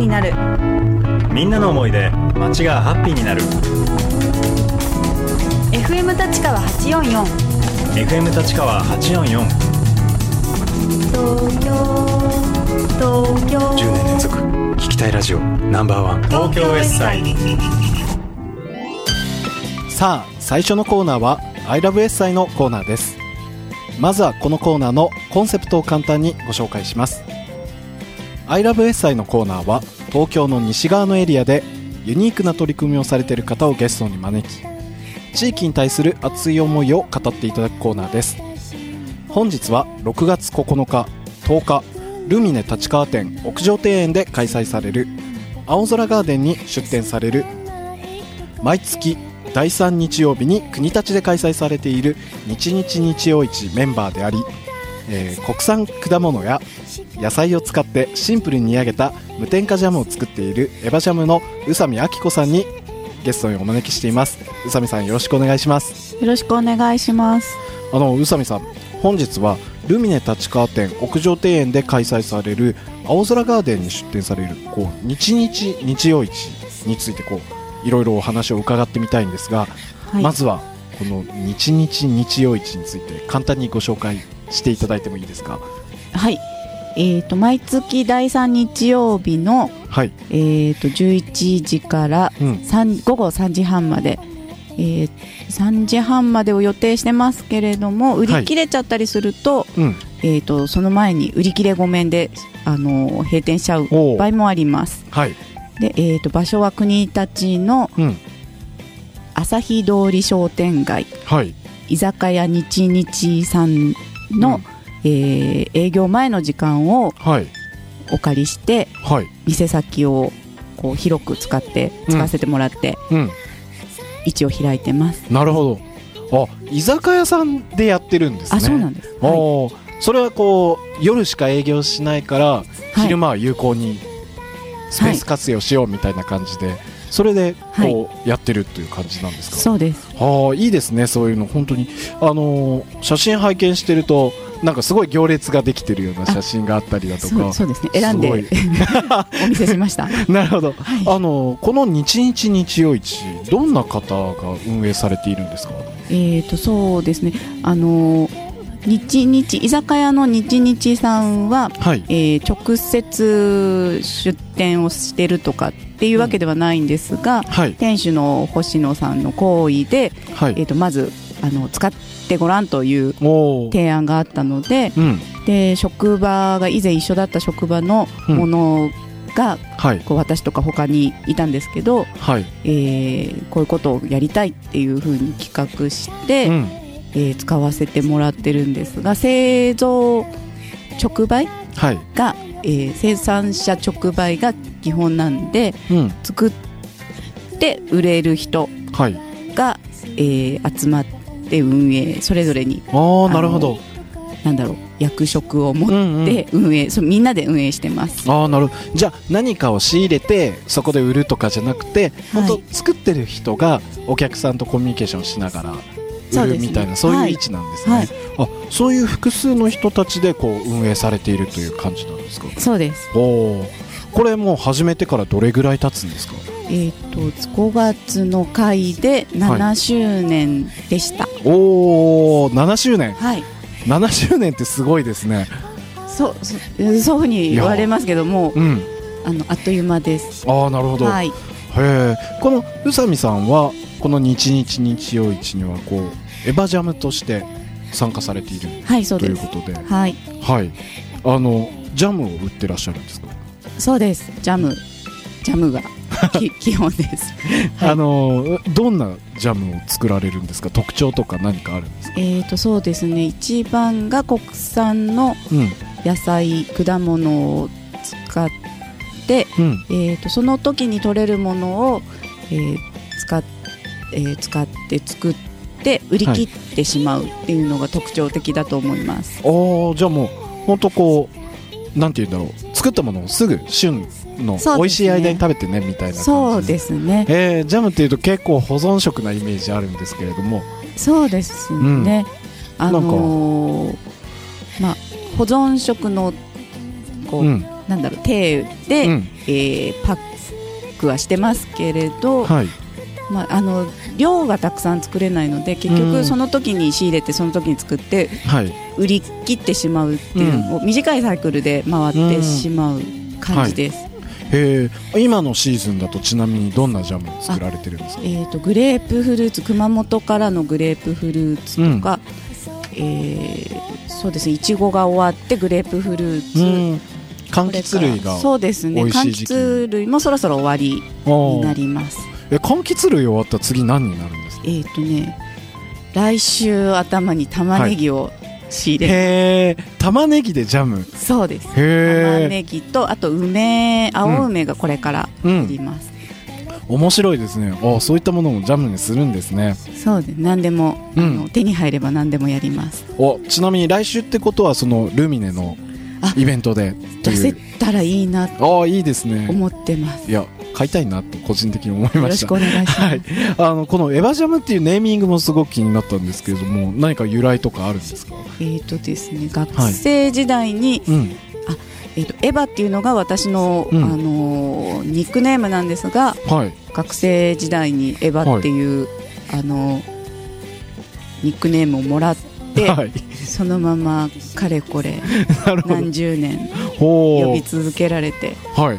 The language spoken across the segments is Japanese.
になる。みんなの思いで街がハッピーになる。FM 立川844 FM 立川844東京東京。10年連続聞きたいラジオナンバーワン。東京 S サイ。さあ最初のコーナーは「ILOVES イのコーナーです。まずはこのコーナーのコンセプトを簡単にご紹介します ILOVES イのコーナーは東京の西側のエリアでユニークな取り組みをされている方をゲストに招き地域に対する熱い思いを語っていただくコーナーです。本日は6月9日10日ルミネ立川店屋上庭園で開催される青空ガーデンに出店される毎月第3日曜日に国立で開催されている日日日曜市メンバーであり、えー国産果物や野菜を使ってシンプルに煮上げた無添加ジャムを作っているエヴァジャムの宇佐美明子さんにゲストにお招きしています宇佐美さんよろしくお願いしますよろしくお願いします。あの宇佐美さん本日はルミネ立川店屋上庭園で開催される青空ガーデンに出店されるこう日日日曜市についてこういろいろお話を伺ってみたいんですが、はい、まずはこの日日日曜市について簡単にご紹介していただいてもいいですか？はい。えっ、と毎月第3日曜日のはい、えっ、と11時からうん、3午後3時半まで。えー3時半までを予定してますけれども売り切れちゃったりすると,、うん、えー、とその前に売り切れごめんで、あのー閉店しちゃう場合もあります。はい、で、えー、と場所は国立のうん、朝日通り商店街。はい、居酒屋日日さんの、うんえー営業前の時間をはい、お借りしてはい、店先をこう広く使って使わせてもらってうん、位置を開いてます、なるほど。あ、居酒屋さんでやってるんですね。あそうなんです、はい。それはこう夜しか営業しないから、はい。昼間は有効にスペース活用しようみたいな感じで、それでこうやってるっていう感じなんですか？そうです。ああいいですねそういうの。本当に。あのー写真拝見してるとなんかすごい行列ができてるような写真があったりだとか。そうですね選んで お見せしました なるほど。はいあのーこの日日日曜市どんな方が運営されているんですか？えーとそうですねあのー日日居酒屋の日日さんは、はい。えー直接出店をしてるとかっていうわけではないんですが、はい。店主の星野さんの行為で、はい。えー、とまずあの使ってごらんという。提案があったのでうん。で職場が以前一緒だった職場のものが、はい。こう私とか他にいたんですけど、はい。えーこういうことをやりたいっていうふうに企画して、うん。えー使わせてもらってるんですが製造直売はい。が、えー生産者直売が基本なんでうん。作って売れる人はい。が、えー集まって運営それぞれにああ、なるほど。なんだろう役職を持っうんうん。て運営、そうみんなで運営してます。ああ、なる。じゃあ、何かを仕入れて、そこで売るとかじゃなくて、はい。本当作ってる人がお客さんとコミュニケーションしながら。売るみたいなそういう位置なんですね、はい。あそういう複数の人たちでこう運営されているという感じなんですか？そうです。おおこれもう始めてからどれぐらい経つんですか？えっ、と5月の回で7周年でした。おお7周年。はい、7周年ってすごいですね。そうそそういうふうに言われますけどもうん。あのあっという間です。ああなるほど、はい。へえこの宇佐美さんはこの日日日曜市にはこうエヴァジャムとして参加されているはいそうです。ということで。はい。はい。あのジャムを売ってらっしゃるんですか、そうです。ジャム。ジャムが。き 基本です。はい。あのどんなジャムを作られるんですか？特徴とか何かあるんですか？えっ、とそうですね。一番が国産のうん。野菜果物を使って、うん。えー、とその時に取れるものを、えー使っえー使って作って売り切ってしまうっていうのが特徴的だと思います、ああじゃあもう本当こうなんて言うんだろう。作ったものをすぐ旬のね。美味しい間に食べてねみたいな感じ。そうですね。えー、ジャムっていうと結構保存食なイメージあるんですけれども。そうですね、あのーまあ保存食のこう、うん。なんだろう手で、うん。えーパックはしてますけれど、はい。まあ、あの量がたくさん作れないので結うん。局その時に仕入れてその時に作ってはい。売り切ってしまうっていう、うん。短いサイクルで回ってしまう感じです、へえ今のシーズンだとちなみにどんなジャム作られてるんですか？えー、とグレープフルーツ熊本からのグレープフルーツとか、えーそうですねいちごが終わってグレープフルーツ、うん。柑橘類がそうですね柑橘類もそろそろ終わりになります。え柑橘類終わったら次何になるんですか？えっ、とね来週頭に玉ねぎを仕入れ、へえ玉ねぎでジャム。そうです。玉ねぎとあと梅青梅がこれからうん。あります、面白いですね。あそういったものもジャムにするんですね。そうです。何でも、うん。あの手に入れば何でもやります。おちなみに来週ってことはそのルミネのあイベントでと出せたらいいなとああいいですね。思ってます。いや買いたいなと個人的に思いよましろしたくお願いします、はい、あのこのエヴァジャムっていうネーミングもすごく気になったんですけれども何か由来とかあるんですか？えっ、とですね学生時代に、うん。えー、とエヴァっていうのが私の、うん。あのーニックネームなんですがはい。学生時代にエヴァっていう、あのーニックネームをもらって、はい。そのままかれこれ 何十年呼び続けられて。はい。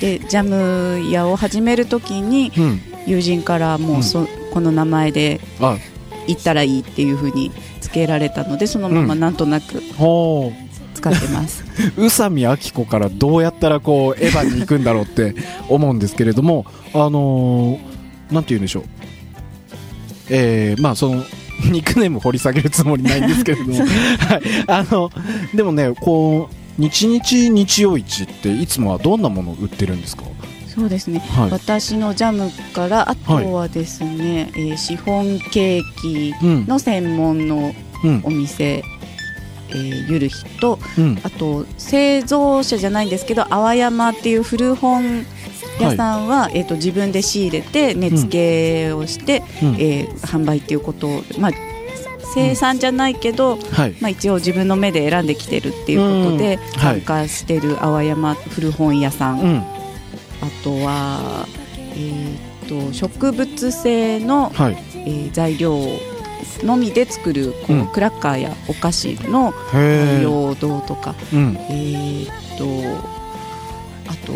でジャム屋を始める時にうん。友人からもうそ、この名前であ。行ったらいいっていう風につけられたのでそのままなんとなくほ使ってます、う 宇佐美秋子からどうやったらこうエヴァに行くんだろうって思うんですけれどもあのー、なんて言うんでしょう。えー、まあその ニックネーム掘り下げるつもりないんですけれども、はい、あのでもねこう日日日曜市っていつもはどんなものを売ってるんですか？そうですね、はい。私のジャムからあとはですね、えーシフォンケーキうんの専門のうん。お店、えーゆるひとうん。あと製造者じゃないんですけど淡山っていう古本屋さんは、えー、と自分で仕入れて値付けをして、うん。えー販売っていうことを、まあ、生産じゃないけど、はい。まあ、一応自分の目で選んできてるっていうことで、参加してる淡山古本屋さん、うん。あとは、えー、と植物性の、はい。えー材料のみで作るこう、うん。クラッカーやお菓子のへえ陽動とか、うん。えー、とあと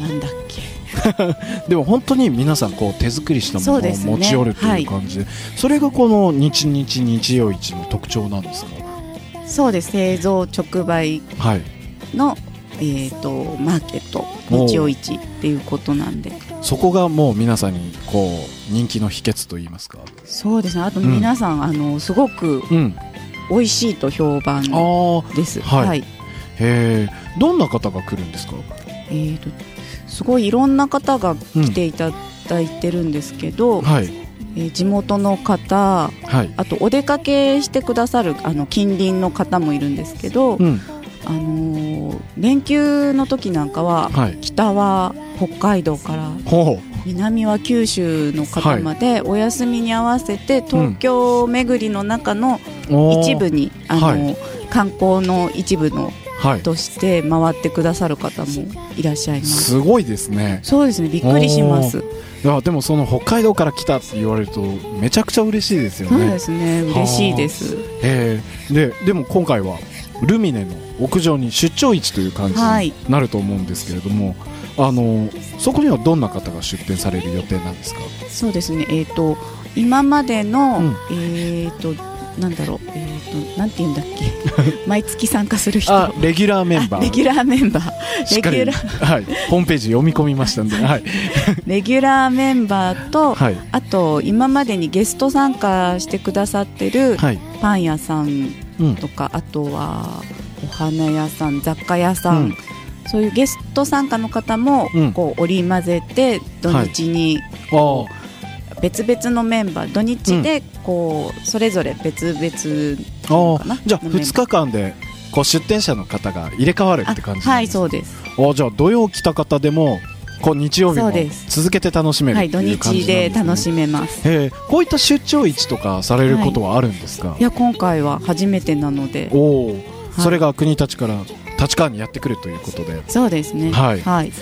なんだっけ？でも本当に皆さんこう手作りしたものを持ち寄るという感じでそれがこの日日日曜市の特徴なんですか？そうです。製造直売はい。の、えー、とマーケット日曜市っていうことなんで。そこがもう皆さんにこう人気の秘訣といいますか？そうですね。あとうん。皆さん、あのすごくうん。美味しいと評判です。はい。へえどんな方が来るんですか？えー、とすごいいろんな方が来ていただいてるんですけど、はい。えー地元の方はい。あとお出かけしてくださるあの近隣の方もいるんですけど、うん。あのー連休の時なんかは、はい。北は北海道からほ南は九州の方までお休みに合わせて東京巡りの中の一部に、あのはい。観光の一部のはいとして回ってくださる方もいらっしゃいます。すごいですね。そうですね。びっくりします。いやでもその北海道から来たって言われるとめちゃくちゃ嬉しいですよね。そうですね。嬉しいです。へえででも今回はルミネの屋上に出張市という感じはい。になると思うんですけれども、あのそこにはどんな方が出店される予定なんですか？そうですね。えっ、と今までの、うん。えっ、となんだろう。えっ、となんて言うんだっけ。毎月参加する人。あレギュラーメンバー。あレギュラーメンバー。レギュラー。はい、ホームページ読み込みましたんで、はい。レギュラーメンバーと、はい。あと今までにゲスト参加してくださってるはい。パン屋さんうん。とか、あとはお花屋さん雑貨屋さん、うん。そういうゲスト参加の方も、うん。こう織り交ぜて土日にあ別々のメンバー土日でこうそれぞれ別々かな？じゃあのメンバー。2日間でこう出店者の方が入れ替わるって感じあはいうそうです。あじゃあ土曜来た方でもこう日曜日も続けて楽しめるってはい土日で楽しめます。へえこういった出張市とかされることはあるんですか、いや今回は初めてなので。おお、それが国立から立川にやってくるということで。そうですね。はい。はい、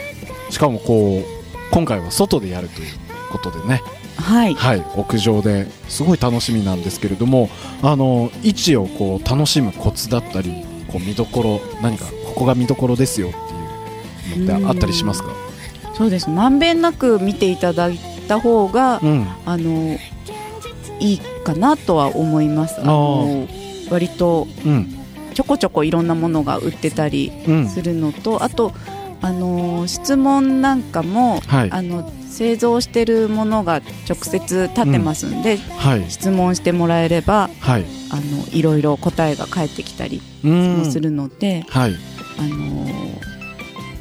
しかもこう今回は外でやるということでねはい。はい屋上ですごい楽しみなんですけれどもあの位置をこう楽しむコツだったりこう見どころ何かここが見どころですよっていうのってあったりしますか？そうです。まんべんなく見ていただいた方が、うん。あのいいかなとは思います。あの割とうん。ちょこちょこいろんなものが売ってたりうん。するのと、あとあの質問なんかも、はい。あの製造してるものが直接立ってますんで、はい。質問してもらえればはい。あのいろいろ答えが返ってきたりうん。もするので、はい。あの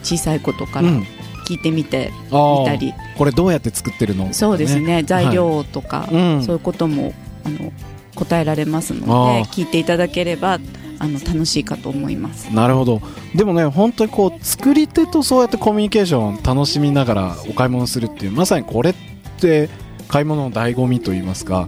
小さいことからうん。聞いてみてあー。みたり、これどうやって作ってるの？そうですね。材料とか、うん。そういうこともあの答えられますので聞いていただければあの楽しいかと思います。なるほど。でもね本当にこう作り手とそうやってコミュニケーションを楽しみながらお買い物するっていうまさにこれって買い物の醍醐味といいますか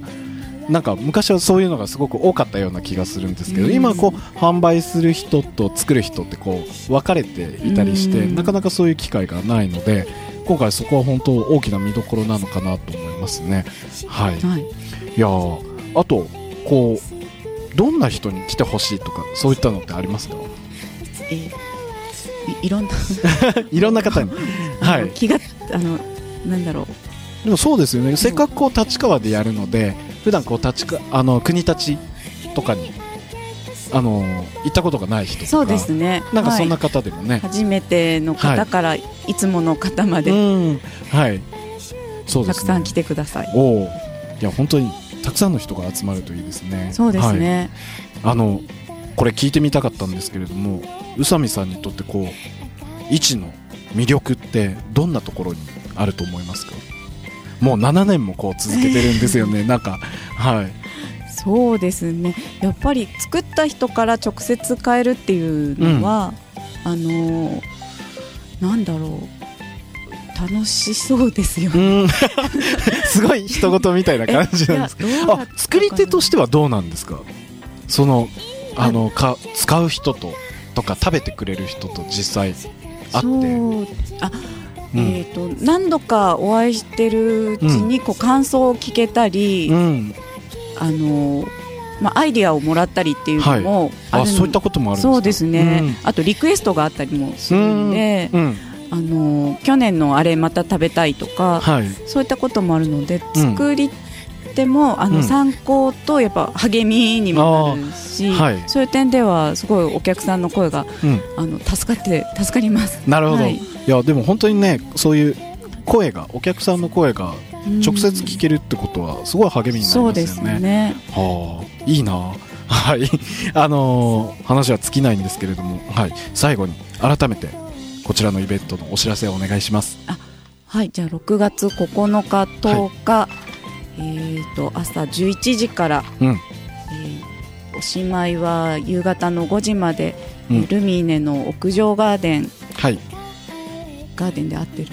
なんか昔はそういうのがすごく多かったような気がするんですけど、うん。今こう販売する人と作る人ってこう分かれていたりして、うん。なかなかそういう機会がないので今回そこは本当大きな見どころなのかなと思いますね。はい、はい、いやーあとこうどんな人に来てほしいとかそういったのってありますか？えーいいろんな、いろんな方に。はい。気があのなんだろう。でもそうですよね。せっかくこう立川でやるので普段こう立川あの国立とかにあの行ったことがない人とかそうですね。なんかそんなはい方でもね、初めての方からい。つもの方まで。うん。はい。そうですね。たくさん来てください。おおいや本当にたくさんの人が集まるといいですね。そうですね、はい、あのこれ聞いてみたかったんですけれども宇佐美さんにとってこう位置の魅力ってどんなところにあると思いますか？もう7年もこう続けてるんですよね。なんかはい。そうですね。やっぱり作った人から直接買えるっていうのは、あのなんだろう楽しそうですよう。ん。すごい人事みたいな感じなんですけど。あ作り手としてはどうなんですか？そのあのか使う人ととか食べてくれる人と実際会って。あ、うん。えっ、と何度かお会いしてるうちにこう感想を聞けたり、うん。あのまあアイディアをもらったりっていうのもあるのあそういったこともあるんですか？そうですね、あとリクエストがあったりもするんで、うん、うんあの去年のあれまた食べたいとか、はい。そういったこともあるのでうん。作り手も、あのうん。参考とやっぱ励みにもなるし、はい。そういう点ではすごいお客さんの声がうん。あの助かって助かります。なるほど、はい。い、やでも本当にねそういう声がお客さんの声が直接聞けるってことはすごい励みになりそうですますよね。ね。はあいいな。はい。あのー話は尽きないんですけれども、はい、最後に改めてこちらのイベントのお知らせをお願いします。はい、じゃあ6月9日10日、えっ、と朝11時から、うん。えーおしまいは夕方の5時まで、えーうん。ルミネの屋上ガーデン。はい、ガーデンで合ってる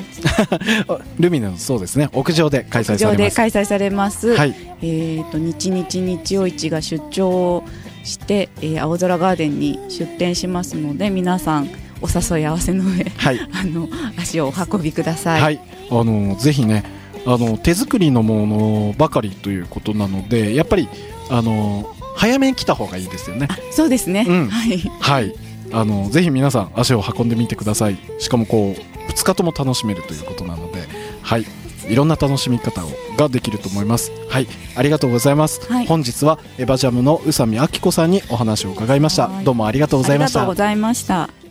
あ ルミネのそうですね。屋上で開催されます。開催されます、はい、えっ、と日日日曜市が出張して、えー青空ガーデンに出店しますので皆さんお誘い合わせの上はい、あの足をお運びください。はい、あのぜひねあの手作りのものばかりということなのでやっぱりあの早めに来た方がいいですよね。あそうですね、うんはいはい。あのぜひ皆さん足を運んでみてください。しかもこう2日とも楽しめるということなので、はい。いろんな楽しみ方をができると思います。はい、ありがとうございます。はい本日はエバジャムの宇佐美明子さんにお話を伺いました。はいどうもありがとうございましたありがとうご。ざいました。